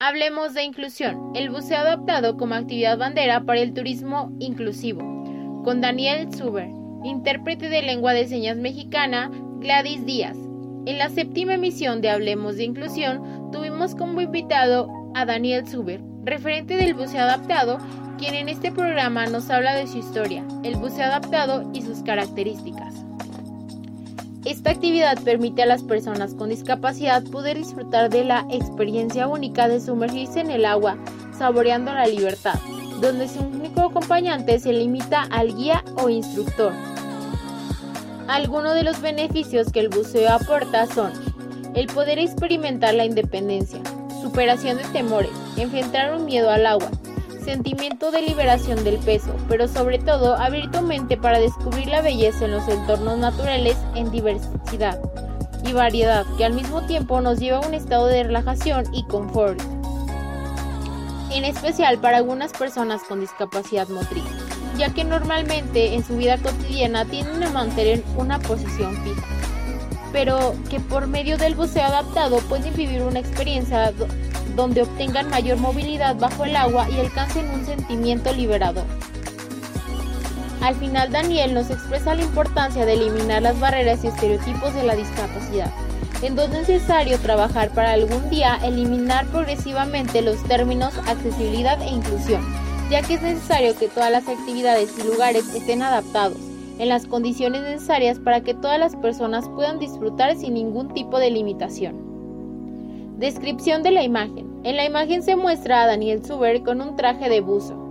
Hablemos de inclusión, el buceo adoptado como actividad bandera para el turismo inclusivo, con Daniel Zuber, intérprete de lengua de señas mexicana, Gladys Díaz. En la séptima emisión de Hablemos de Inclusión tuvimos como invitado a Daniel Zuber, referente del buceo adaptado, quien en este programa nos habla de su historia, el buceo adaptado y sus características. Esta actividad permite a las personas con discapacidad poder disfrutar de la experiencia única de sumergirse en el agua, saboreando la libertad, donde su único acompañante se limita al guía o instructor. Algunos de los beneficios que el buceo aporta son el poder experimentar la independencia, superación de temores, enfrentar un miedo al agua, sentimiento de liberación del peso, pero sobre todo abrir tu mente para descubrir la belleza en los entornos naturales en diversidad y variedad, que al mismo tiempo nos lleva a un estado de relajación y confort, en especial para algunas personas con discapacidad motriz, ya que normalmente en su vida cotidiana tienen a mantener una posición fija, pero que por medio del buceo adaptado pueden vivir una experiencia donde obtengan mayor movilidad bajo el agua y alcancen un sentimiento liberador. Al final Daniel nos expresa la importancia de eliminar las barreras y estereotipos de la discapacidad, en donde es necesario trabajar para algún día eliminar progresivamente los términos accesibilidad e inclusión, ya que es necesario que todas las actividades y lugares estén adaptados en las condiciones necesarias para que todas las personas puedan disfrutar sin ningún tipo de limitación. Descripción de la imagen. En la imagen se muestra a Daniel Zuber con un traje de buzo,